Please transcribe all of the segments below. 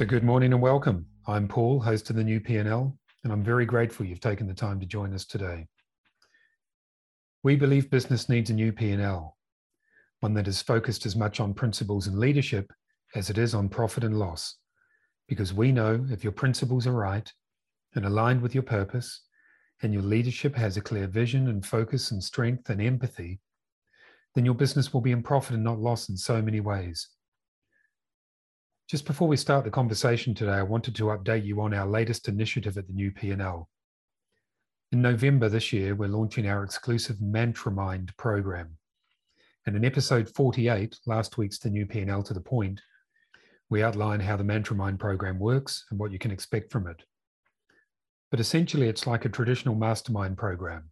So, good morning and welcome. I'm Paul, host of the new P&L, and I'm very grateful you've taken the time to join us today. We believe business needs a new P&L, one that is focused as much on principles and leadership as it is on profit and loss, because we know if your principles are right and aligned with your purpose, and your leadership has a clear vision and focus and strength and empathy, then your business will be in profit and not loss in so many ways. Just before we start the conversation today, I wanted to update you on our latest initiative at the new P&L. In November this year, we're launching our exclusive Mantra Mind program. And in episode 48, last week's The New P&L to the Point, we outline how the Mantra Mind program works and what you can expect from it. But essentially, it's like a traditional mastermind program.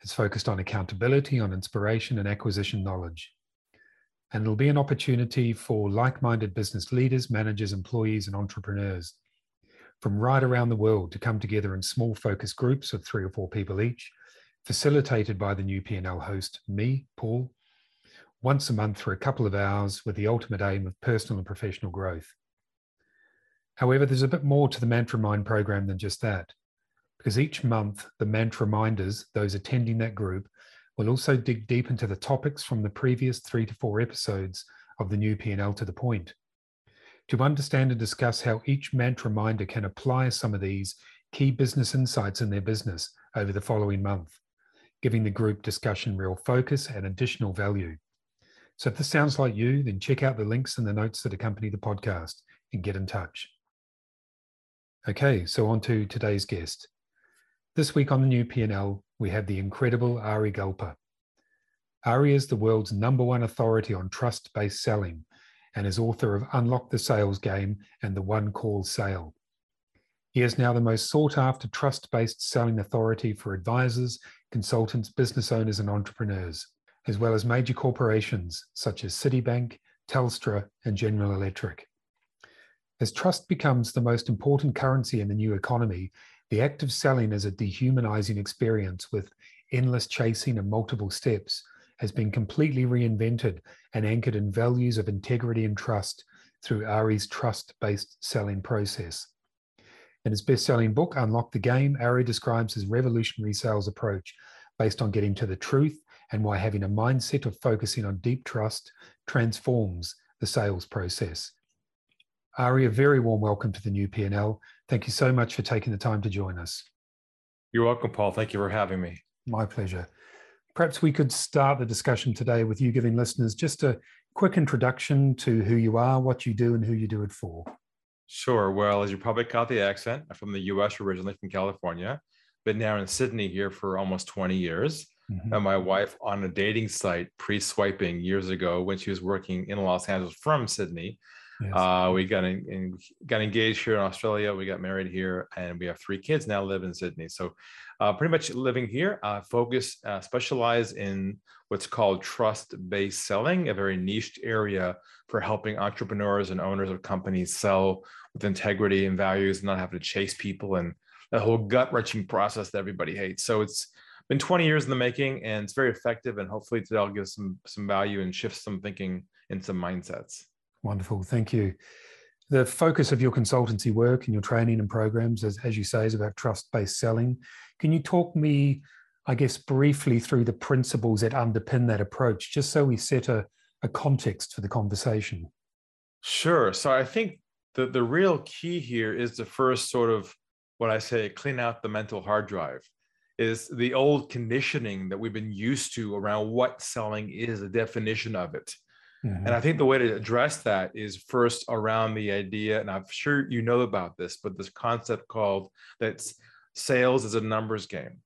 It's focused on accountability, on inspiration, and acquisition knowledge. And it'll be an opportunity for like minded business leaders, managers, employees, and entrepreneurs from right around the world to come together in small focus groups of three or four people each, facilitated by the new P&L host, me, Paul, once a month for a couple of hours with the ultimate aim of personal and professional growth. However, there's a bit more to the Mantra Mind program than just that, because each month the Mantra Minders, those attending that group, will also dig deep into the topics from the previous three to four episodes of the new P&L to the point to understand and discuss how each mantra minder can apply some of these key business insights in their business over the following month, giving the group discussion real focus and additional value. So if this sounds like you, then check out the links and the notes that accompany the podcast and get in touch. Okay, so on to today's guest. This week on the new P&L, we have the incredible Ari Galper. Ari is the world's number one authority on trust based selling and is author of Unlock the Sales Game and the One Call Sale. He is now the most sought after trust based selling authority for advisors, consultants, business owners, and entrepreneurs, as well as major corporations such as Citibank, Telstra, and General Electric. As trust becomes the most important currency in the new economy, the act of selling as a dehumanizing experience with endless chasing and multiple steps has been completely reinvented and anchored in values of integrity and trust through Ari's trust based selling process. In his best selling book, Unlock the Game, Ari describes his revolutionary sales approach based on getting to the truth and why having a mindset of focusing on deep trust transforms the sales process. Ari, a very warm welcome to the new P&L. Thank you so much for taking the time to join us. You're welcome, Paul. Thank you for having me. My pleasure. Perhaps we could start the discussion today with you giving listeners just a quick introduction to who you are, what you do, and who you do it for. Sure. Well, as you probably caught the accent, I'm from the US originally from California, been now in Sydney here for almost 20 years. Mm-hmm. And my wife on a dating site pre swiping years ago when she was working in Los Angeles from Sydney. Yes. Uh, we got in, in, got engaged here in Australia. We got married here, and we have three kids now. Live in Sydney, so uh, pretty much living here. Uh, focus, uh, specialize in what's called trust-based selling, a very niche area for helping entrepreneurs and owners of companies sell with integrity and values, and not having to chase people and that whole gut-wrenching process that everybody hates. So it's been 20 years in the making, and it's very effective. And hopefully, today I'll give some some value and shift some thinking and some mindsets. Wonderful. Thank you. The focus of your consultancy work and your training and programs, as, as you say, is about trust based selling. Can you talk me, I guess, briefly through the principles that underpin that approach, just so we set a, a context for the conversation? Sure. So I think the, the real key here is the first sort of what I say, clean out the mental hard drive is the old conditioning that we've been used to around what selling is, the definition of it. Mm-hmm. And I think the way to address that is first around the idea, and I'm sure you know about this, but this concept called that sales is a numbers game.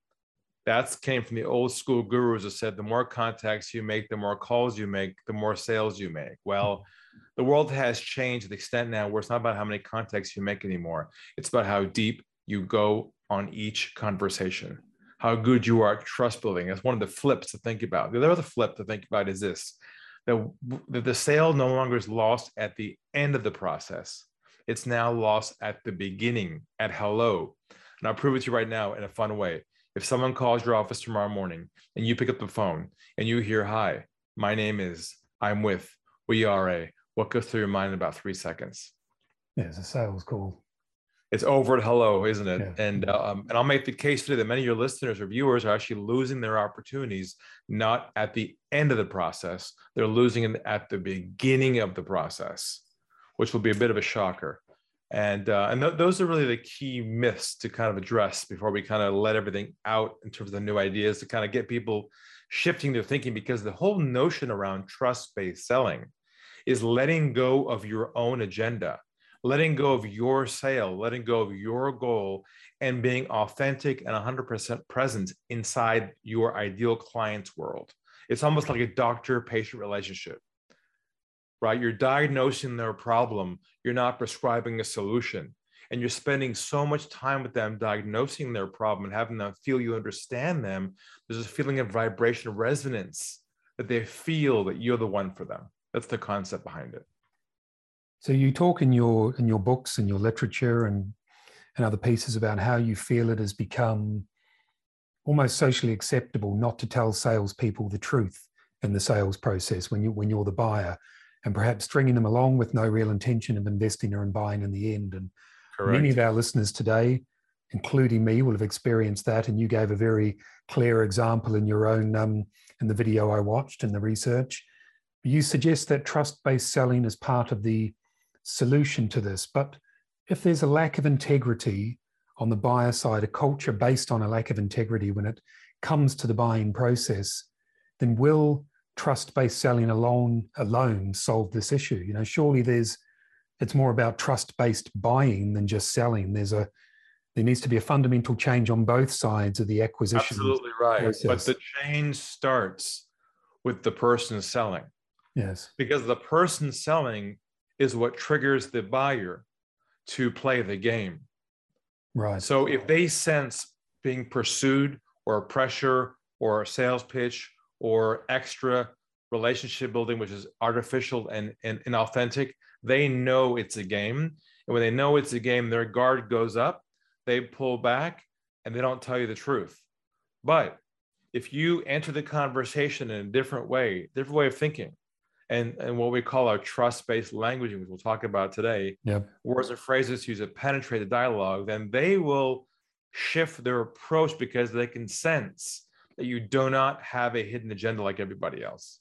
That came from the old school gurus who said the more contacts you make, the more calls you make, the more sales you make. Well, mm-hmm. the world has changed to the extent now where it's not about how many contacts you make anymore. It's about how deep you go on each conversation, how good you are at trust building. That's one of the flips to think about. The other flip to think about is this the, the sale no longer is lost at the end of the process. It's now lost at the beginning, at hello. And I'll prove it to you right now in a fun way. If someone calls your office tomorrow morning and you pick up the phone and you hear, Hi, my name is, I'm with, we are a, what goes through your mind in about three seconds? Yeah, it's a sales call. It's over at hello, isn't it? Yeah. And um, and I'll make the case today that many of your listeners or viewers are actually losing their opportunities not at the end of the process; they're losing it at the beginning of the process, which will be a bit of a shocker. And uh, and th- those are really the key myths to kind of address before we kind of let everything out in terms of the new ideas to kind of get people shifting their thinking because the whole notion around trust-based selling is letting go of your own agenda letting go of your sale, letting go of your goal, and being authentic and 100% present inside your ideal client's world. It's almost like a doctor patient relationship, right? You're diagnosing their problem, you're not prescribing a solution. And you're spending so much time with them diagnosing their problem and having them feel you understand them. There's a feeling of vibration resonance that they feel that you're the one for them. That's the concept behind it. So you talk in your in your books and your literature and and other pieces about how you feel it has become almost socially acceptable not to tell salespeople the truth in the sales process when you when you're the buyer, and perhaps stringing them along with no real intention of investing or in buying in the end. And Correct. many of our listeners today, including me, will have experienced that. And you gave a very clear example in your own um, in the video I watched in the research. You suggest that trust-based selling is part of the solution to this. But if there's a lack of integrity on the buyer side, a culture based on a lack of integrity when it comes to the buying process, then will trust-based selling alone alone solve this issue? You know, surely there's it's more about trust-based buying than just selling. There's a there needs to be a fundamental change on both sides of the acquisition. Absolutely right. Process. But the change starts with the person selling. Yes. Because the person selling is what triggers the buyer to play the game. Right. So if they sense being pursued or pressure or a sales pitch or extra relationship building, which is artificial and, and inauthentic, they know it's a game. And when they know it's a game, their guard goes up, they pull back, and they don't tell you the truth. But if you enter the conversation in a different way, different way of thinking, and, and what we call our trust-based languaging, which we'll talk about today, yep. words and phrases used to penetrate the dialogue, then they will shift their approach because they can sense that you do not have a hidden agenda like everybody else.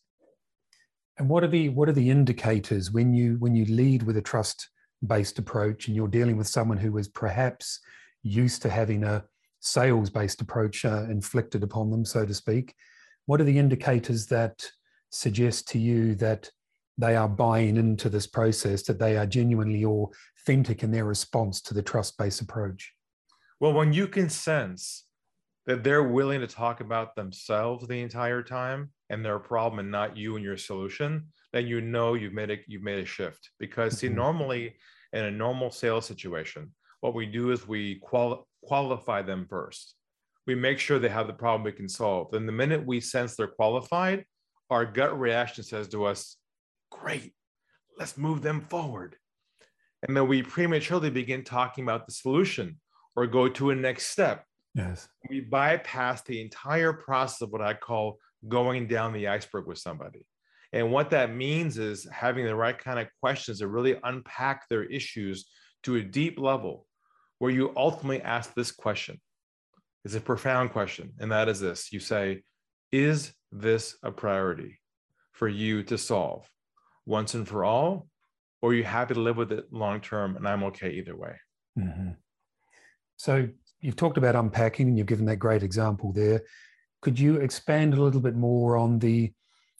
And what are the what are the indicators when you when you lead with a trust-based approach and you're dealing with someone who is perhaps used to having a sales-based approach uh, inflicted upon them, so to speak? What are the indicators that suggest to you that they are buying into this process, that they are genuinely authentic in their response to the trust based approach? Well, when you can sense that they're willing to talk about themselves the entire time and their problem and not you and your solution, then you know you've made a you've made a shift. Because see, mm-hmm. normally in a normal sales situation, what we do is we quali- qualify them first. We make sure they have the problem we can solve. Then the minute we sense they're qualified, our gut reaction says to us, Great, let's move them forward. And then we prematurely begin talking about the solution or go to a next step. Yes. We bypass the entire process of what I call going down the iceberg with somebody. And what that means is having the right kind of questions to really unpack their issues to a deep level where you ultimately ask this question. It's a profound question. And that is this you say, Is this a priority for you to solve once and for all? Or are you happy to live with it long term and I'm okay either way? Mm-hmm. So you've talked about unpacking and you've given that great example there. Could you expand a little bit more on the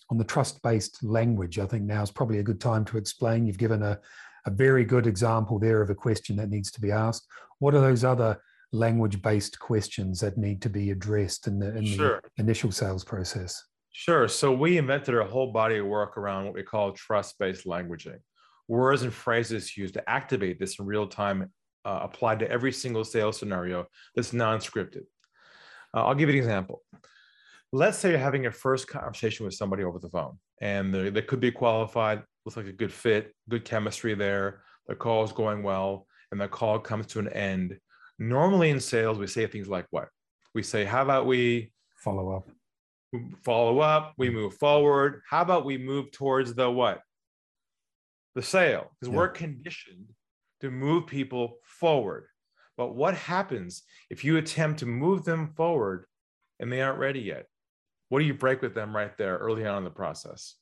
on the trust-based language? I think now is probably a good time to explain. You've given a, a very good example there of a question that needs to be asked. What are those other language based questions that need to be addressed in the, in sure. the initial sales process? Sure. So we invented a whole body of work around what we call trust based languaging. Words and phrases used to activate this in real time, uh, applied to every single sales scenario that's non scripted. Uh, I'll give you an example. Let's say you're having your first conversation with somebody over the phone, and they could be qualified, looks like a good fit, good chemistry there. The call is going well, and the call comes to an end Normally in sales, we say things like what? We say, how about we follow up? Follow up, we move forward. How about we move towards the what? The sale, because yeah. we're conditioned to move people forward. But what happens if you attempt to move them forward and they aren't ready yet? What do you break with them right there early on in the process?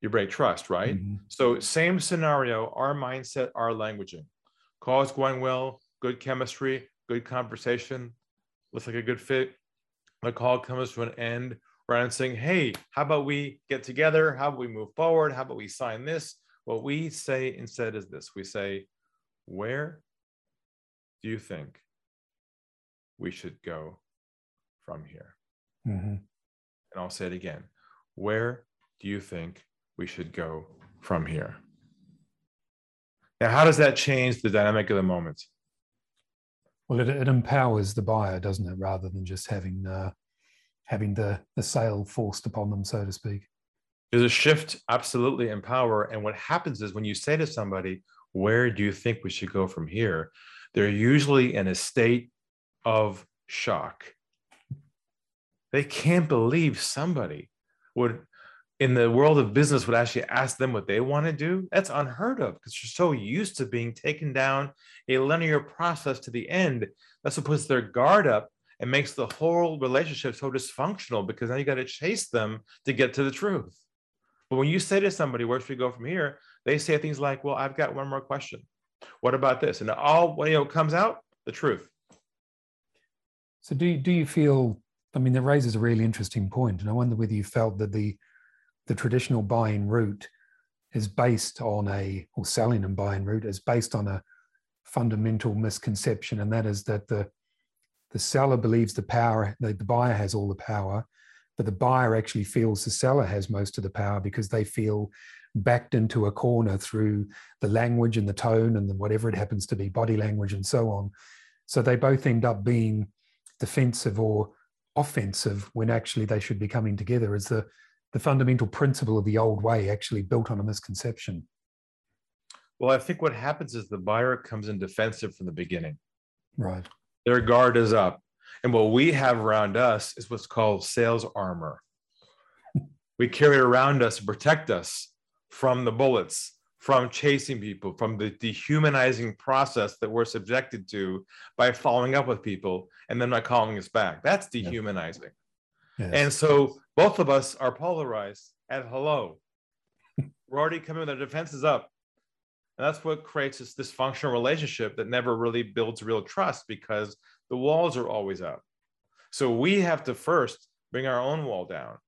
You break trust, right? Mm-hmm. So, same scenario, our mindset, our languaging. Call is going well, good chemistry, good conversation, looks like a good fit. The call comes to an end than saying, hey, how about we get together? How about we move forward? How about we sign this? What we say instead is this we say, where do you think we should go from here? Mm-hmm. And I'll say it again. Where do you think we should go from here? Now, how does that change the dynamic of the moment? Well, it, it empowers the buyer, doesn't it, rather than just having uh, having the the sale forced upon them, so to speak. There's a shift, absolutely, in power. And what happens is when you say to somebody, "Where do you think we should go from here?" They're usually in a state of shock. They can't believe somebody would in the world of business would actually ask them what they want to do, that's unheard of because you're so used to being taken down a linear process to the end. That's what puts their guard up and makes the whole relationship so dysfunctional because now you got to chase them to get to the truth. But when you say to somebody, where should we go from here? They say things like, well, I've got one more question. What about this? And all you know comes out the truth. So do you, do you feel, I mean, that raises a really interesting point. And I wonder whether you felt that the the traditional buying route is based on a, or selling and buying route is based on a fundamental misconception, and that is that the the seller believes the power, the, the buyer has all the power, but the buyer actually feels the seller has most of the power because they feel backed into a corner through the language and the tone and the, whatever it happens to be, body language and so on. So they both end up being defensive or offensive when actually they should be coming together as the the fundamental principle of the old way actually built on a misconception? Well, I think what happens is the buyer comes in defensive from the beginning. Right. Their guard is up. And what we have around us is what's called sales armor. we carry around us to protect us from the bullets, from chasing people, from the dehumanizing process that we're subjected to by following up with people and then not calling us back. That's dehumanizing. And so both of us are polarized at hello. We're already coming with our defenses up. And that's what creates this dysfunctional relationship that never really builds real trust because the walls are always up. So we have to first bring our own wall down.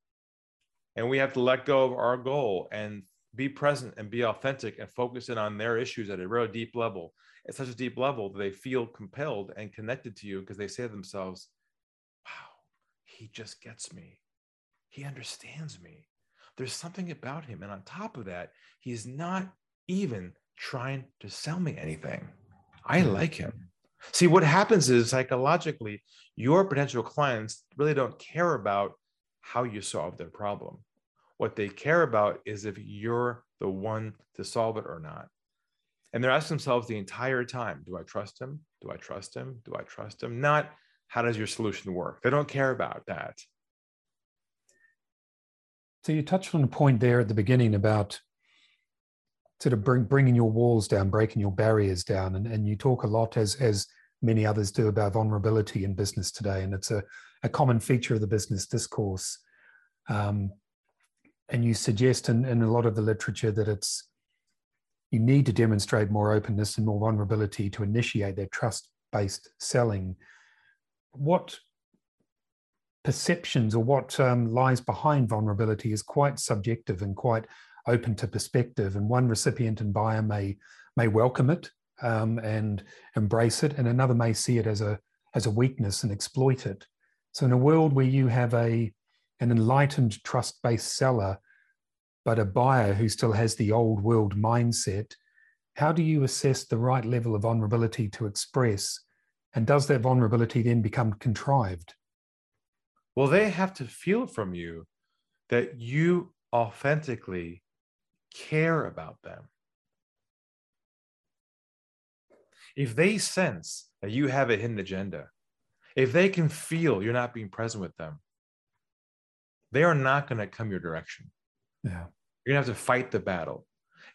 And we have to let go of our goal and be present and be authentic and focus in on their issues at a real deep level. At such a deep level that they feel compelled and connected to you because they say to themselves, he just gets me. He understands me. There's something about him. And on top of that, he's not even trying to sell me anything. I hmm. like him. See, what happens is psychologically, your potential clients really don't care about how you solve their problem. What they care about is if you're the one to solve it or not. And they're asking themselves the entire time Do I trust him? Do I trust him? Do I trust him? Not how does your solution work? They don't care about that. So you touched on a point there at the beginning about sort of bring, bringing your walls down, breaking your barriers down, and, and you talk a lot as as many others do about vulnerability in business today, and it's a, a common feature of the business discourse. Um, and you suggest in, in a lot of the literature that it's you need to demonstrate more openness and more vulnerability to initiate that trust-based selling what perceptions or what um, lies behind vulnerability is quite subjective and quite open to perspective. And one recipient and buyer may may welcome it um, and embrace it, and another may see it as a as a weakness and exploit it. So in a world where you have a an enlightened trust-based seller, but a buyer who still has the old world mindset, how do you assess the right level of vulnerability to express and does that vulnerability then become contrived? Well, they have to feel from you that you authentically care about them. If they sense that you have a hidden agenda, if they can feel you're not being present with them, they are not going to come your direction. Yeah. You're going to have to fight the battle.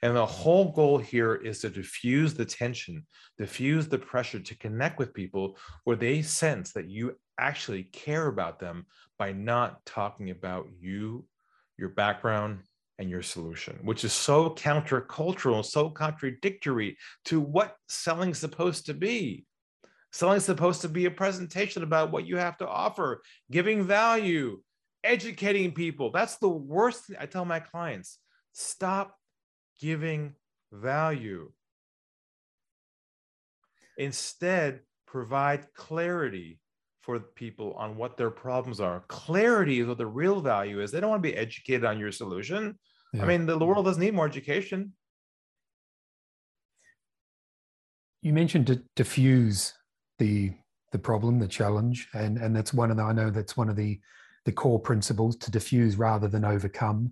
And the whole goal here is to diffuse the tension, diffuse the pressure to connect with people where they sense that you actually care about them by not talking about you, your background, and your solution, which is so countercultural, so contradictory to what selling's supposed to be. Selling's supposed to be a presentation about what you have to offer, giving value, educating people. That's the worst thing I tell my clients. Stop giving value. Instead, provide clarity for people on what their problems are. Clarity is what the real value is. They don't want to be educated on your solution. Yeah. I mean, the, the world doesn't need more education. You mentioned to diffuse the the problem, the challenge, and and that's one of the I know that's one of the the core principles to diffuse rather than overcome.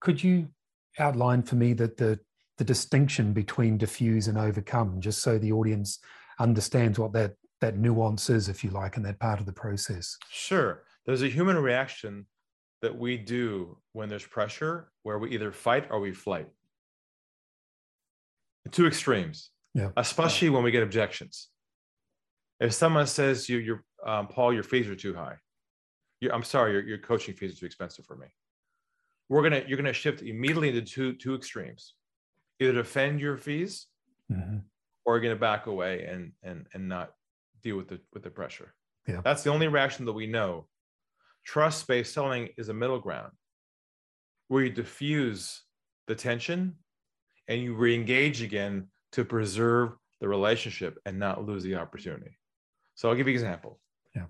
Could you outline for me that the the distinction between diffuse and overcome, just so the audience understands what that that nuance is, if you like, in that part of the process? Sure. There's a human reaction that we do when there's pressure where we either fight or we flight. The two extremes, yeah. especially when we get objections. If someone says you, you're um, Paul, your fees are too high. You're, I'm sorry, your, your coaching fees are too expensive for me we're gonna you're gonna shift immediately into two two extremes. Either defend your fees mm-hmm. or you're gonna back away and and and not deal with the with the pressure. Yeah. That's the only reaction that we know. Trust-based selling is a middle ground where you diffuse the tension and you re-engage again to preserve the relationship and not lose the opportunity. So i'll give you an example. Yeah.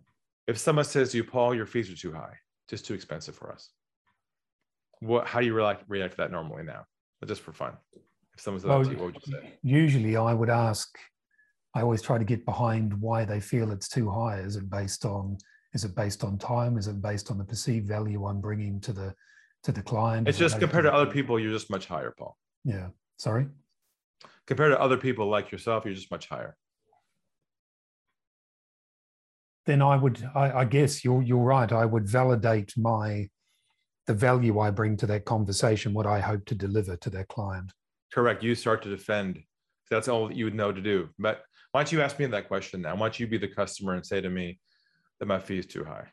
If someone says to you paul your fees are too high. Just too expensive for us what how do you react react to that normally now but just for fun. If someone said well, that to you what would you say? usually i would ask i always try to get behind why they feel it's too high. Is it based on is it based on time? Is it based on the perceived value i'm bringing to the to the client? It's just compared to other people you're just much higher paul. Yeah. Sorry? Compared to other people like yourself you're just much higher. Then i would i, I guess you're you're right. I would validate my the value I bring to that conversation, what I hope to deliver to that client. Correct. You start to defend. That's all you would know to do. But why don't you ask me that question now? Why don't you be the customer and say to me that my fee is too high?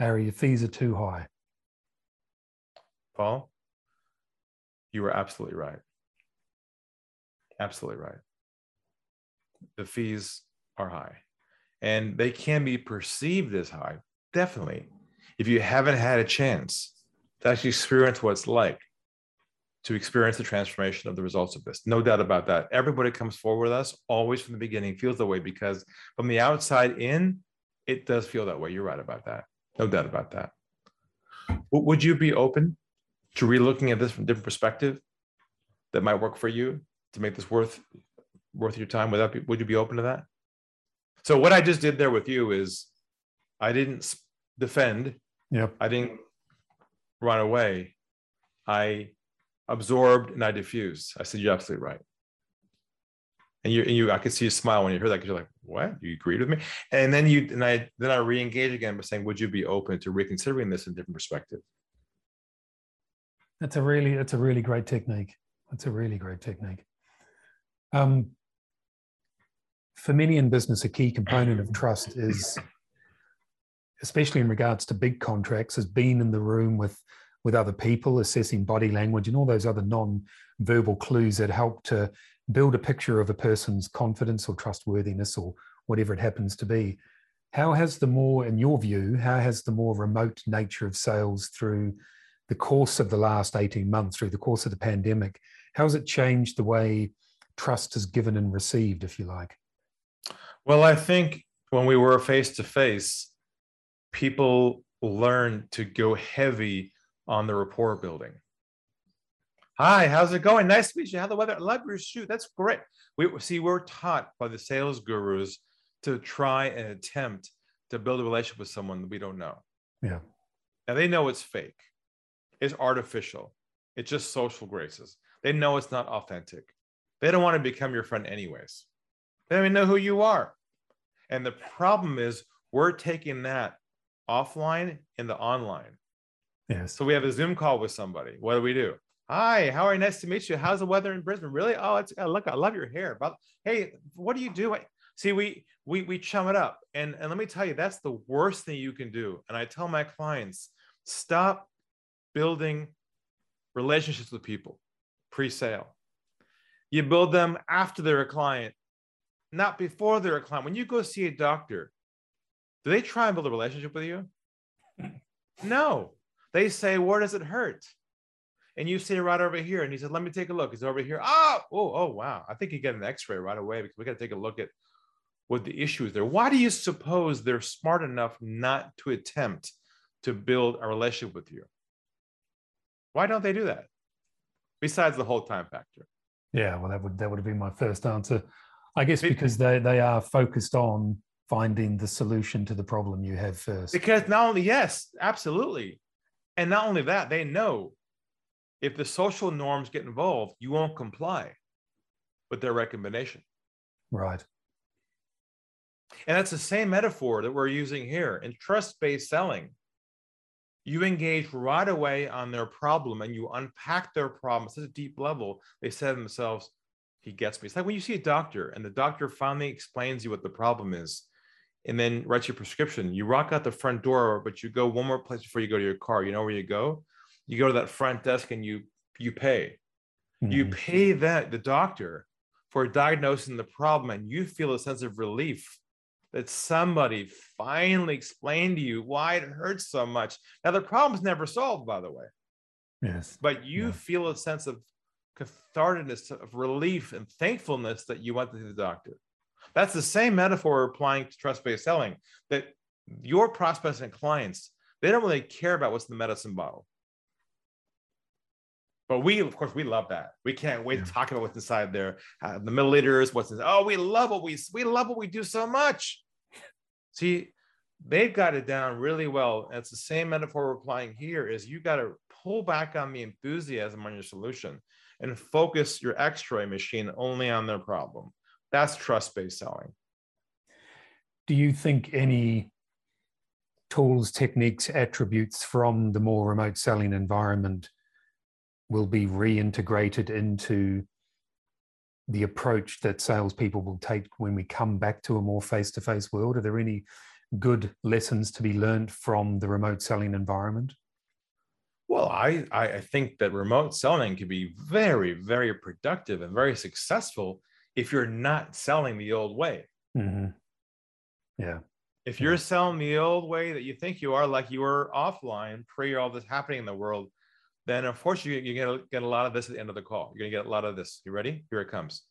Ari, your fees are too high. Paul, you were absolutely right. Absolutely right. The fees are high and they can be perceived as high. Definitely. If you haven't had a chance to actually experience what it's like to experience the transformation of the results of this. No doubt about that. Everybody comes forward with us always from the beginning feels that way because from the outside in, it does feel that way. You're right about that. No doubt about that. Would you be open to relooking at this from a different perspective that might work for you to make this worth worth your time? Would that be, would you be open to that? So what I just did there with you is I didn't defend. Yep. I didn't run away, I absorbed and I diffused. I said, You're absolutely right. And you, and you, I could see you smile when you heard that because you're like, "What? You agreed with me?" And then you, and I, then I re-engage again by saying, "Would you be open to reconsidering this in different perspective?" That's a really, that's a really great technique. That's a really great technique. Um, for many in business, a key component of trust is especially in regards to big contracts, has been in the room with with other people, assessing body language and all those other non-verbal clues that help to build a picture of a person's confidence or trustworthiness or whatever it happens to be. How has the more, in your view, how has the more remote nature of sales through the course of the last 18 months, through the course of the pandemic, how has it changed the way trust is given and received, if you like? Well, I think when we were face to face, people learn to go heavy on the rapport building. Hi, how's it going? Nice to meet you. How the weather? I love your shoe. That's great. We see we're taught by the sales gurus to try and attempt to build a relationship with someone we don't know. Yeah. And they know it's fake. It's artificial. It's just social graces. They know it's not authentic. They don't want to become your friend anyways. They don't even know who you are. And the problem is we're taking that offline and the online. Yes. So we have a Zoom call with somebody. What do we do? Hi, how are you? Nice to meet you. How's the weather in Brisbane? Really? Oh, it's uh, look, I love your hair. But hey, what do you do? See, we we we chum it up. And and let me tell you, that's the worst thing you can do. And I tell my clients, stop building relationships with people pre-sale. You build them after they're a client, not before they're a client. When you go see a doctor, do they try and build a relationship with you? No. They say, where does it hurt? And you say right over here. And he said, let me take a look. He's over here. Oh, oh, oh, wow. I think you get an x-ray right away because we got to take a look at what the issue is there. Why do you suppose they're smart enough not to attempt to build a relationship with you? Why don't they do that? Besides the whole time factor. Yeah, well, that would that would have been my first answer. I guess because they they are focused on finding the solution to the problem you have first. Because not only yes, absolutely, and not only that, they know if the social norms get involved, you won't comply with their recommendation. Right. And that's the same metaphor that we're using here in trust based selling. You engage right away on their problem and you unpack their problem at such a deep level. They say to themselves, he gets me. It's like when you see a doctor and the doctor finally explains you what the problem is and then writes your prescription. You rock out the front door, but you go one more place before you go to your car. You know where you go? You go to that front desk and you you pay. Mm-hmm. You pay that the doctor for diagnosing the problem and you feel a sense of relief that somebody finally explained to you why it hurts so much. Now, the problem's never solved, by the way. Yes. But you yeah. feel a sense of catharticness, of relief and thankfulness that you went to the doctor. That's the same metaphor applying to trust based selling that your prospects and clients, they don't really care about what's in the medicine bottle. But we, of course, we love that. We can't wait yeah. to talk about what's inside there, uh, the milliliters, what's in. Oh, we love what we we love what we do so much. See, they've got it down really well. And it's the same metaphor we're applying here is you got to pull back on the enthusiasm on your solution and focus your x-ray machine only on their problem. That's trust-based selling. Do you think any tools, techniques, attributes from the more remote selling environment will be reintegrated into the approach that salespeople will take when we come back to a more face-to-face world? Are there any good lessons to be learned from the remote selling environment? Well, I, I think that remote selling can be very, very productive and very successful if you're not selling the old way. Mm-hmm. Yeah. If you're yeah. selling the old way that you think you are, like you were offline pre all this happening in the world, then unfortunately you're going to get a lot of this at the end of the call. You're going to get a lot of this. You ready? Here it comes.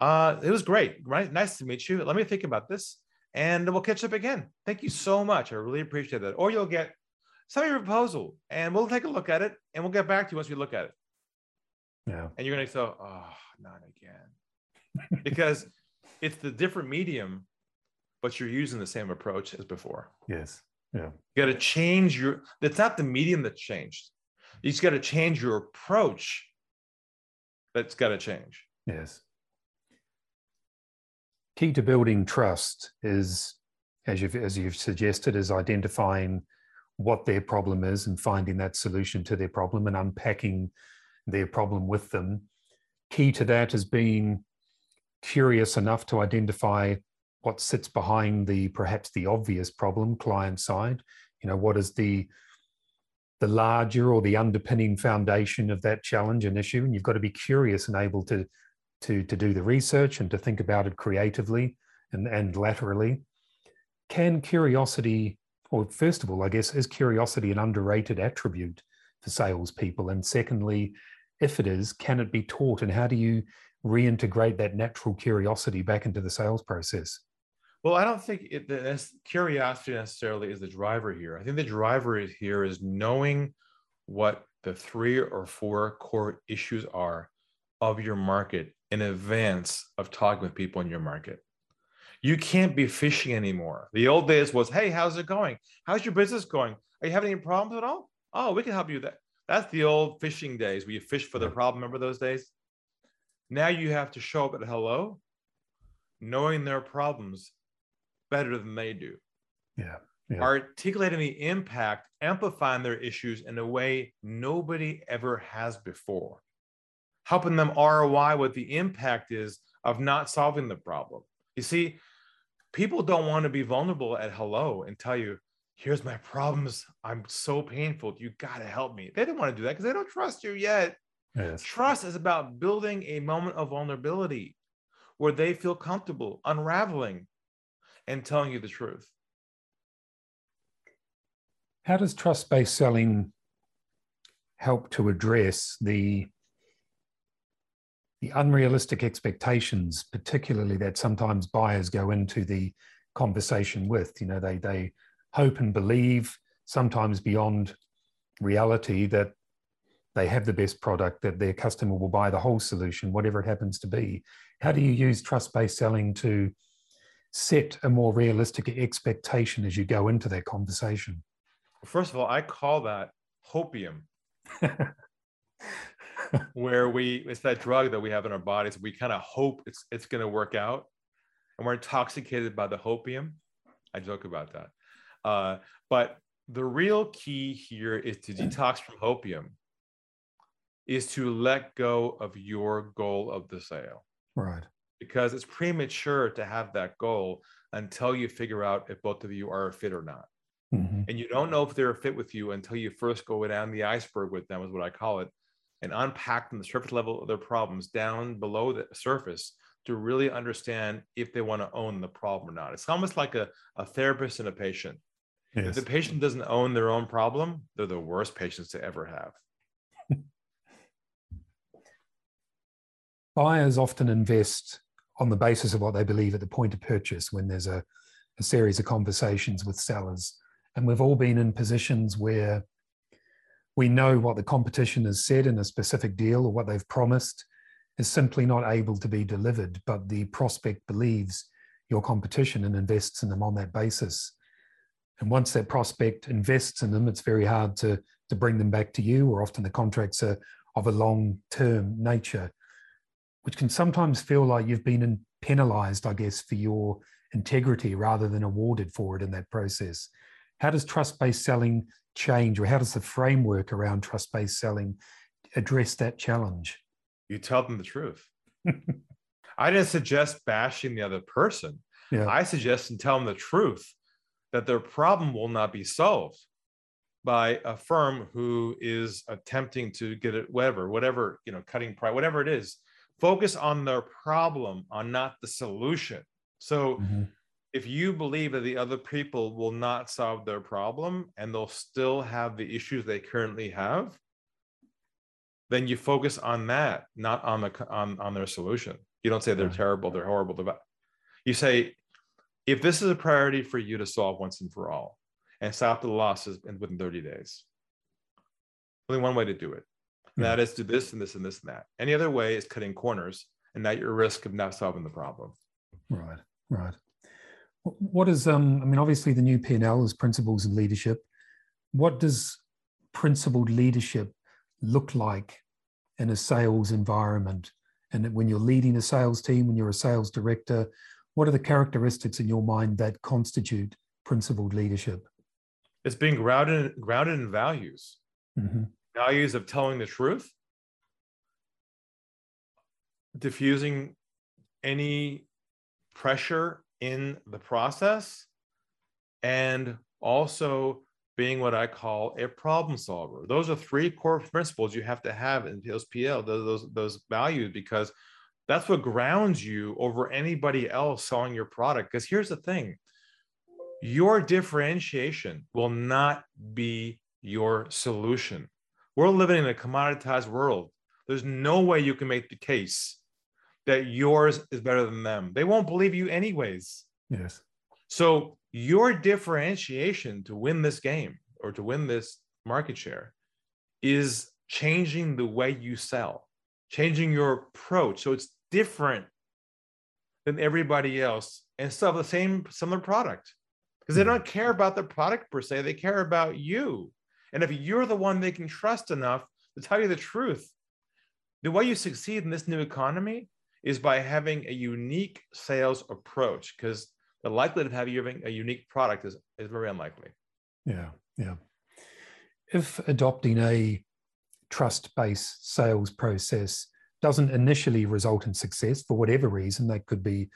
Uh, it was great. Right? Nice to meet you. Let me think about this and we'll catch up again. Thank you so much. I really appreciate that. Or you'll get some of your proposal and we'll take a look at it and we'll get back to you once we look at it. Yeah. And you're going to say, oh, not again. Because it's the different medium, but you're using the same approach as before. Yes. Yeah. You got to change your, it's not the medium that's changed. You just got to change your approach. That's got to change. Yes. Key to building trust is, as you've, as you've suggested, is identifying what their problem is and finding that solution to their problem and unpacking their problem with them. Key to that is being curious enough to identify what sits behind the perhaps the obvious problem client side. You know, what is the the larger or the underpinning foundation of that challenge and issue? And you've got to be curious and able to to to do the research and to think about it creatively and and laterally. Can curiosity or first of all i guess is curiosity an underrated attribute for salespeople? And secondly if it is can it be taught? And how do you reintegrate that natural curiosity back into the sales process well, I don't think it, the curiosity necessarily is the driver here. I think the driver is here is knowing what the three or four core issues are of your market in advance of talking with people in your market. You can't be fishing anymore. The old days was, hey, how's it going? How's your business going? Are you having any problems at all? Oh, we can help you with that. That's the old fishing days where you fish for the problem. Remember those days? Now you have to show up at hello, knowing their problems better than they do. Yeah. yeah. articulating the impact, amplifying their issues in a way nobody ever has before, helping them ROI what the impact is of not solving the problem. You see, people don't want to be vulnerable at hello and tell you, here's my problems. I'm so painful. You got to help me. They don't want to do that because they don't trust you yet. Yes. Trust is about building a moment of vulnerability where they feel comfortable unraveling and telling you the truth. How does trust based selling help to address the the unrealistic expectations, particularly that sometimes buyers go into the conversation with? You know, they they hope and believe, sometimes beyond reality, that they have the best product, that their customer will buy the whole solution, whatever it happens to be. How do you use trust based selling to set a more realistic expectation as you go into that conversation? First of all, I call that hopium. where we it's that drug that we have in our bodies we kind of hope it's it's going to work out and we're intoxicated by the hopium i joke about that uh, but the real key here is to detox from hopium is to let go of your goal of the sale right because it's premature to have that goal until you figure out if both of you are a fit or not. Mm-hmm. And you don't know if they're a fit with you until you first go down the iceberg with them, is what I call it, and unpack from the surface level of their problems down below the surface to really understand if they want to own the problem or not. It's almost like a, a therapist and a patient. Yes. If the patient doesn't own their own problem, they're the worst patients to ever have. Buyers often invest on the basis of what they believe at the point of purchase when there's a, a series of conversations with sellers. And we've all been in positions where we know what the competition has said in a specific deal or what they've promised is simply not able to be delivered, but the prospect believes your competition and invests in them on that basis. And once that prospect invests in them, it's very hard to, to bring them back to you, or often the contracts are of a long term nature which can sometimes feel like you've been penalized, I guess, for your integrity rather than awarded for it in that process. How does trust based selling change, or how does the framework around trust based selling address that challenge? You tell them the truth. I didn't suggest bashing the other person. Yeah. I suggest and tell them the truth that their problem will not be solved by a firm who is attempting to get it whatever whatever you know cutting price whatever it is focus on their problem on not the solution. So mm-hmm. if you believe that the other people will not solve their problem and they'll still have the issues they currently have then you focus on that not on the on, on their solution. You don't say they're terrible they're horrible you say if this is a priority for you to solve once and for all and stop the losses within 30 days only one way to do it and that is do this and this and this and that. Any other way is cutting corners and at your risk of not solving the problem. Right, right. What is um? I mean, obviously the new P&L is principles of leadership. What does principled leadership look like in a sales environment? And when you're leading a sales team, when you're a sales director, what are the characteristics in your mind that constitute principled leadership? It's being grounded grounded in values. Mm-hmm values of telling the truth, diffusing any pressure in the process, and also being what I call a problem solver. Those are three core principles you have to have in those PL, those, those, those values, because that's what grounds you over anybody else selling your product. Because here's the thing your differentiation will not be your solution. We're living in a commoditized world. There's no way you can make the case that yours is better than them. They won't believe you, anyways. Yes. So, your differentiation to win this game or to win this market share is changing the way you sell, changing your approach. So, it's different than everybody else and still have the same similar product because they don't care about the product per se, they care about you. And if you're the one they can trust enough to tell you the truth, the way you succeed in this new economy is by having a unique sales approach because the likelihood of having a unique product is, is very unlikely. Yeah, yeah. If adopting a trust based sales process doesn't initially result in success for whatever reason, that could be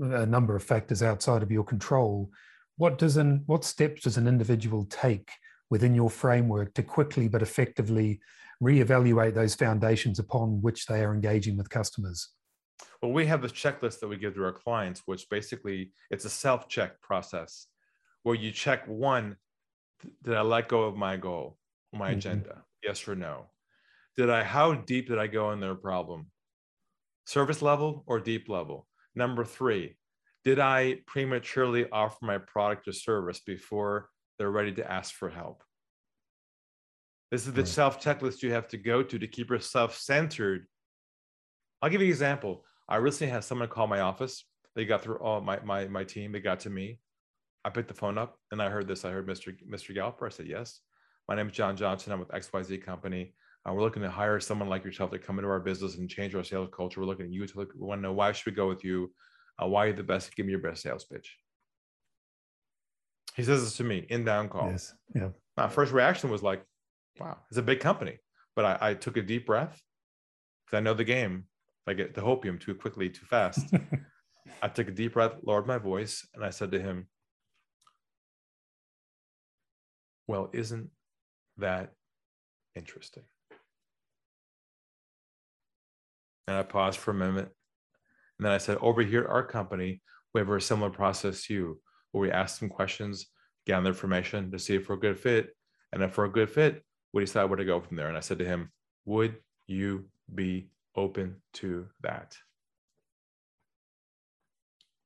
a number of factors outside of your control. What does an what steps does an individual take within your framework to quickly but effectively reevaluate those foundations upon which they are engaging with customers? Well, we have this checklist that we give to our clients, which basically it's a self-check process where you check one, did I let go of my goal, my mm-hmm. agenda? Yes or no? Did I, how deep did I go in their problem? Service level or deep level? Number three, did I prematurely offer my product or service before they're ready to ask for help? This is the right. self checklist you have to go to to keep yourself centered. I'll give you an example. I recently had someone call my office. They got through all my, my, my team. They got to me. I picked the phone up and I heard this. I heard Mr. Mr. Galper. I said, yes. My name is John Johnson. I'm with XYZ Company. Uh, we're looking to hire someone like yourself to come into our business and change our sales culture. We're looking at you to look, we want to know why should we go with you? Uh, why are you the best? Give me your best sales pitch. He says this to me, inbound call. Yes. Yeah. My first reaction was like, wow, it's a big company. But I, I took a deep breath because I know the game. If I get the hopium too quickly, too fast, I took a deep breath, lowered my voice, and I said to him, Well, isn't that interesting? And I paused for a moment. And then I said, over here at our company, we have a similar process to you, where we ask some questions, gather information to see if we're a good fit. And if we're a good fit, we decide where to go from there. And I said to him, would you be open to that?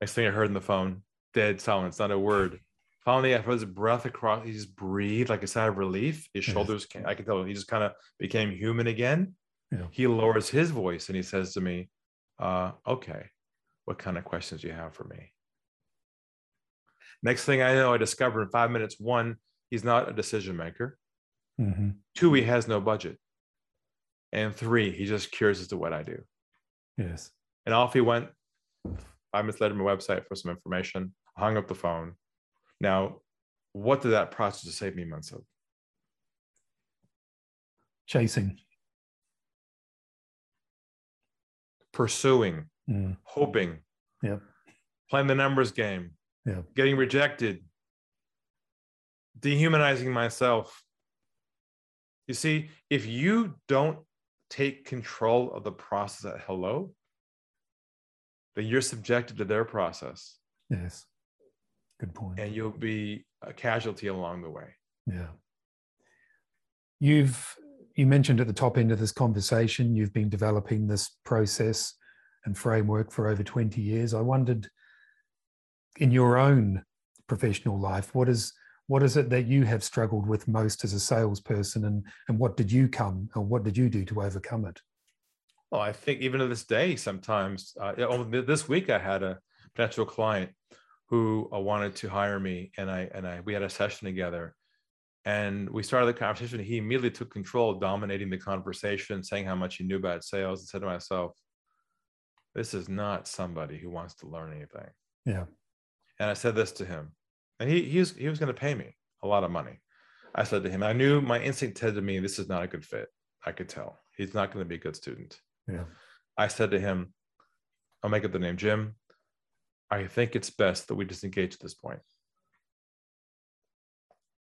Next thing I heard on the phone, dead silence, not a word. Finally, I felt his breath across, he just breathed like a sigh of relief. His shoulders, I could tell he just kind of became human again. Yeah. He lowers his voice and he says to me, uh, okay, what kind of questions do you have for me? Next thing I know, I discover in five minutes one, he's not a decision maker. Mm-hmm. Two, he has no budget. And three, he's just curious as to what I do. Yes. And off he went. I misled my website for some information, hung up the phone. Now, what did that process save me months of? Chasing pursuing, mm. hoping, yeah. playing the numbers game, yeah. getting rejected, dehumanizing myself. You see, if you don't take control of the process at hello, then you're subjected to their process. Yes. Good point. And you'll be a casualty along the way. Yeah. You've you mentioned at the top end of this conversation, you've been developing this process and framework for over 20 years. I wondered, in your own professional life, what is what is it that you have struggled with most as a salesperson, and and what did you come or what did you do to overcome it? Well, I think even to this day, sometimes uh, this week I had a potential client who uh, wanted to hire me, and I and I we had a session together, and we started the conversation. He immediately took control, dominating the conversation, saying how much he knew about sales. And said to myself, This is not somebody who wants to learn anything. Yeah. And I said this to him. And he, he was, he was going to pay me a lot of money. I said to him, I knew my instinct said to me, This is not a good fit. I could tell. He's not going to be a good student. Yeah. I said to him, I'll make up the name Jim. I think it's best that we disengage at this point.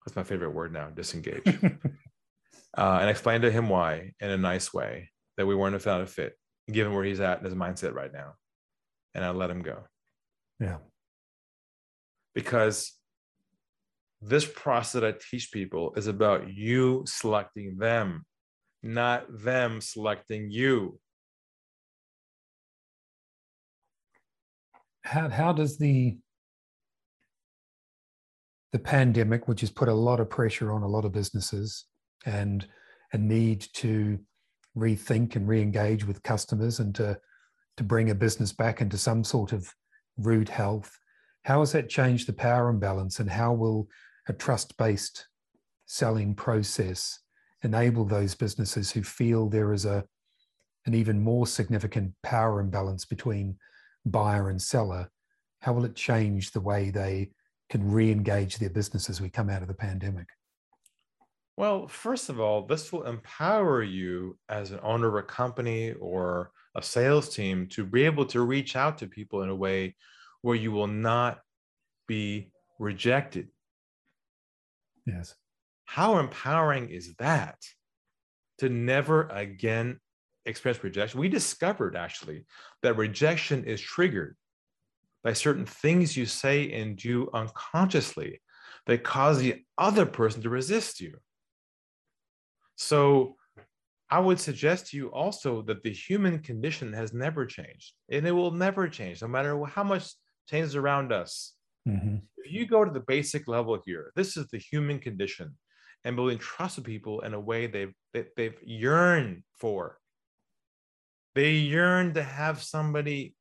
That's my favorite word now, disengage. uh, and explained to him why in a nice way that we weren't without a fit, given where he's at in his mindset right now. And I let him go. Yeah. Because this process that I teach people is about you selecting them, not them selecting you. How, how does the the pandemic, which has put a lot of pressure on a lot of businesses and a need to rethink and re-engage with customers and to to bring a business back into some sort of root health. How has that changed the power imbalance and how will a trust-based selling process enable those businesses who feel there is a an even more significant power imbalance between buyer and seller how will it change the way they can re-engage their business as we come out of the pandemic? Well, first of all, this will empower you as an owner of a company or a sales team to be able to reach out to people in a way where you will not be rejected. Yes. How empowering is that to never again experience rejection? We discovered actually that rejection is triggered by certain things you say and do unconsciously that cause the other person to resist you. So I would suggest to you also that the human condition has never changed and it will never change, no matter how much changes around us. Mm-hmm. If you go to the basic level here, this is the human condition and building trust with people in a way they've they, they've yearned for. They yearn to have somebody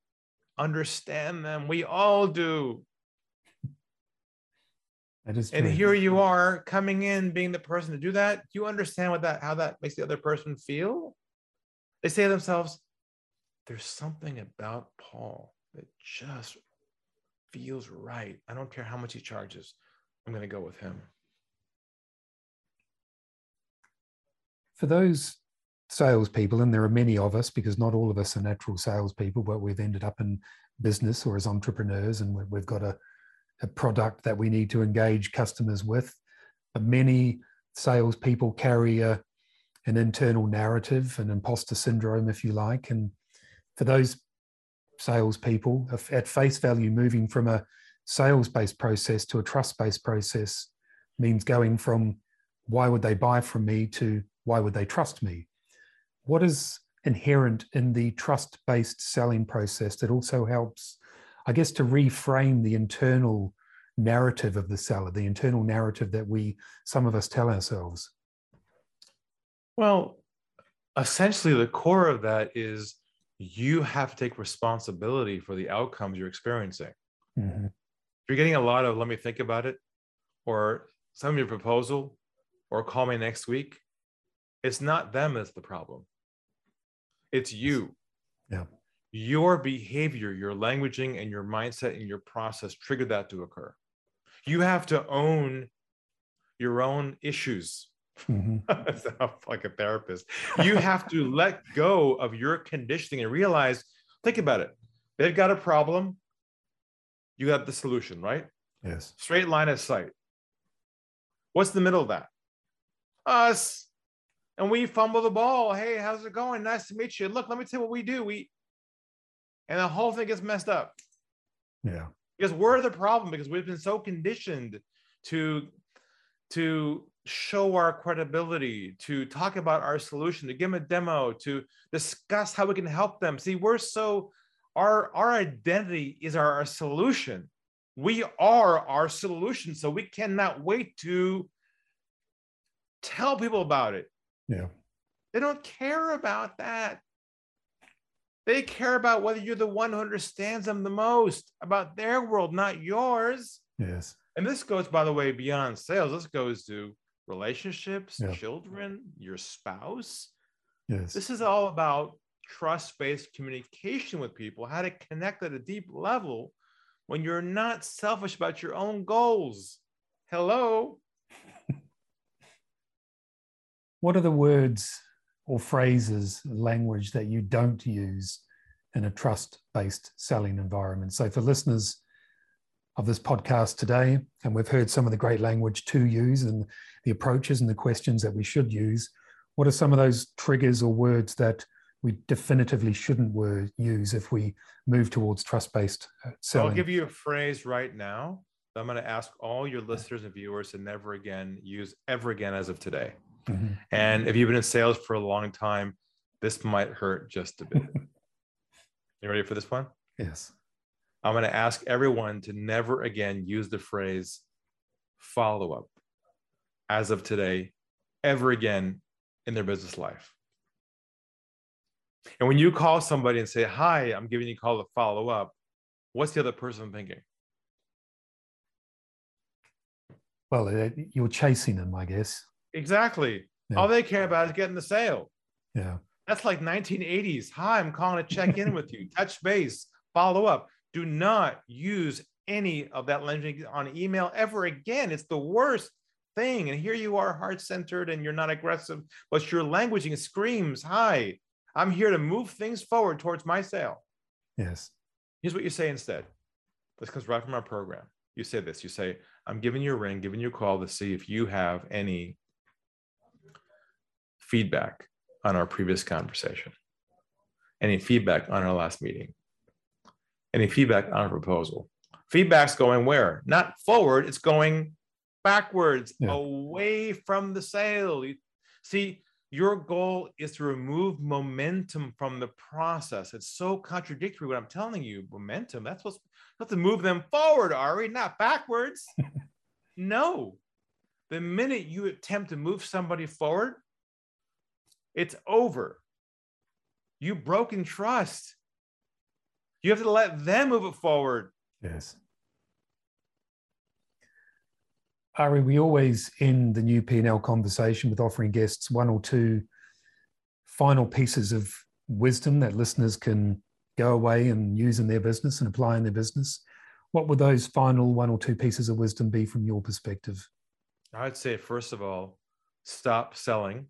understand them. We all do. That is and here you are coming in, being the person to do that. Do you understand what that how that makes the other person feel? They say to themselves, "There's something about Paul that just feels right. I don't care how much he charges. I'm going to go with him." For those salespeople, and there are many of us because not all of us are natural salespeople, but we've ended up in business or as entrepreneurs, and we've got a, a product that we need to engage customers with. But many salespeople carry a, an internal narrative, an imposter syndrome, if you like. And for those salespeople, at face value, moving from a sales based process to a trust based process means going from why would they buy from me to why would they trust me? what is inherent in the trust based selling process that also helps, I guess, to reframe the internal narrative of the seller, the internal narrative that we, some of us, tell ourselves? Well, essentially, the core of that is you have to take responsibility for the outcomes you're experiencing. Mm-hmm. If you're getting a lot of, let me think about it, or send me a proposal, or call me next week, it's not them that's the problem. It's you. Yeah. Your behavior, your languaging, and your mindset and your process triggered that to occur. You have to own your own issues. Mm-hmm. like a therapist. You have to let go of your conditioning and realize, think about it. They've got a problem. You got the solution, right? Yes. Straight line of sight. What's the middle of that? Us and we fumble the ball. Hey, how's it going? Nice to meet you. Look, let me tell you what we do. We and the whole thing gets messed up. Yeah. Because we're the problem because we've been so conditioned to to show our credibility, to talk about our solution, to give them a demo, to discuss how we can help them. See, we're so our our identity is our, our solution. We are our solution. So we cannot wait to tell people about it yeah. They don't care about that. They care about whether you're the one who understands them the most, about their world, not yours. Yes. And this goes, by the way, beyond sales. This goes to relationships, yeah. children, your spouse. Yes. This is all about trust based communication with people, how to connect at a deep level when you're not selfish about your own goals. Hello. what are the words or phrases, language that you don't use in a trust based selling environment? So, for listeners of this podcast today, and we've heard some of the great language to use and the approaches and the questions that we should use, what are some of those triggers or words that we definitively shouldn't word, use if we move towards trust based uh, selling? I'll give you a phrase right now. I'm going to ask all your listeners and viewers to never again use ever again as of today. Mm-hmm. And if you've been in sales for a long time, this might hurt just a bit. you ready for this one? Yes. I'm going to ask everyone to never again use the phrase follow up as of today, ever again in their business life. And when you call somebody and say, Hi, I'm giving you a call to follow up, what's the other person thinking? Well, uh, you're chasing them, I guess. Exactly. Yeah. All they care about is getting the sale. Yeah. That's like 1980s. Hi, I'm calling to check in with you, touch base, follow up. Do not use any of that language on email ever again. It's the worst thing. And here you are, heart centered, and you're not aggressive, but your languaging screams, Hi, I'm here to move things forward towards my sale. Yes. Here's what you say instead. This comes right from our program. You say this you say, I'm giving you a ring, giving you a call to see if you have any feedback on our previous conversation, any feedback on our last meeting, any feedback on a proposal. Feedback's going where? Not forward, it's going backwards, yeah. away from the sale. You, see, your goal is to remove momentum from the process. It's so contradictory what I'm telling you. Momentum, that's what's supposed to move them forward, Ari, not backwards. no. The minute you attempt to move somebody forward, it's over. You've broken trust. You have to let them move it forward. Yes. Ari, we always end the new P&L conversation with offering guests one or two final pieces of wisdom that listeners can go away and use in their business and apply in their business. What would those final one or two pieces of wisdom be from your perspective? I'd say, first of all, stop selling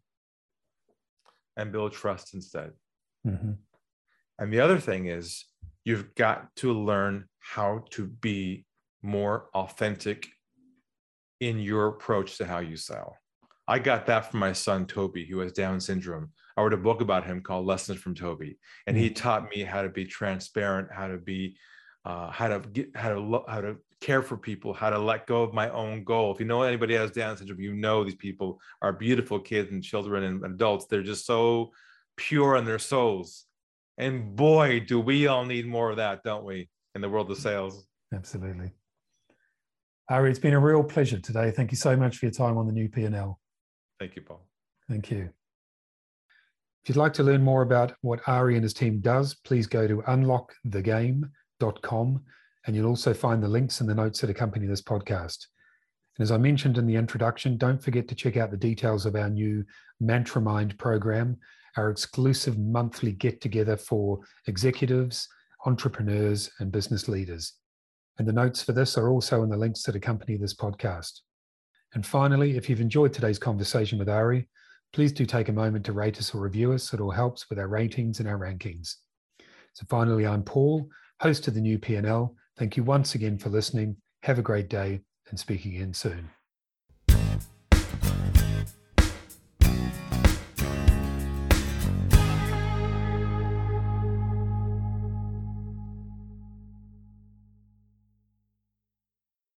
and build trust instead. Mm-hmm. And the other thing is, you've got to learn how to be more authentic in your approach to how you sell. I got that from my son Toby, who has Down syndrome. I wrote a book about him called Lessons from Toby, and he mm. taught me how to be transparent, how to be, uh, how to get, how to how to care for people, how to let go of my own goal. If you know anybody has Down syndrome, you know these people are beautiful kids and children and adults. They're just so pure in their souls, and boy, do we all need more of that, don't we, in the world of sales? Absolutely. Ari, it's been a real pleasure today. Thank you so much for your time on the new P&L. Thank you, Paul. Thank you. If you'd like to learn more about what Ari and his team does, please go to unlockthegame.com and you'll also find the links and the notes that accompany this podcast. And as I mentioned in the introduction, don't forget to check out the details of our new Mantra Mind program, our exclusive monthly get together for executives, entrepreneurs, and business leaders and the notes for this are also in the links that accompany this podcast. And finally, if you've enjoyed today's conversation with Ari, please do take a moment to rate us or review us. It all helps with our ratings and our rankings. So finally, I'm Paul, host of the new P&L. Thank you once again for listening. Have a great day and speak again soon.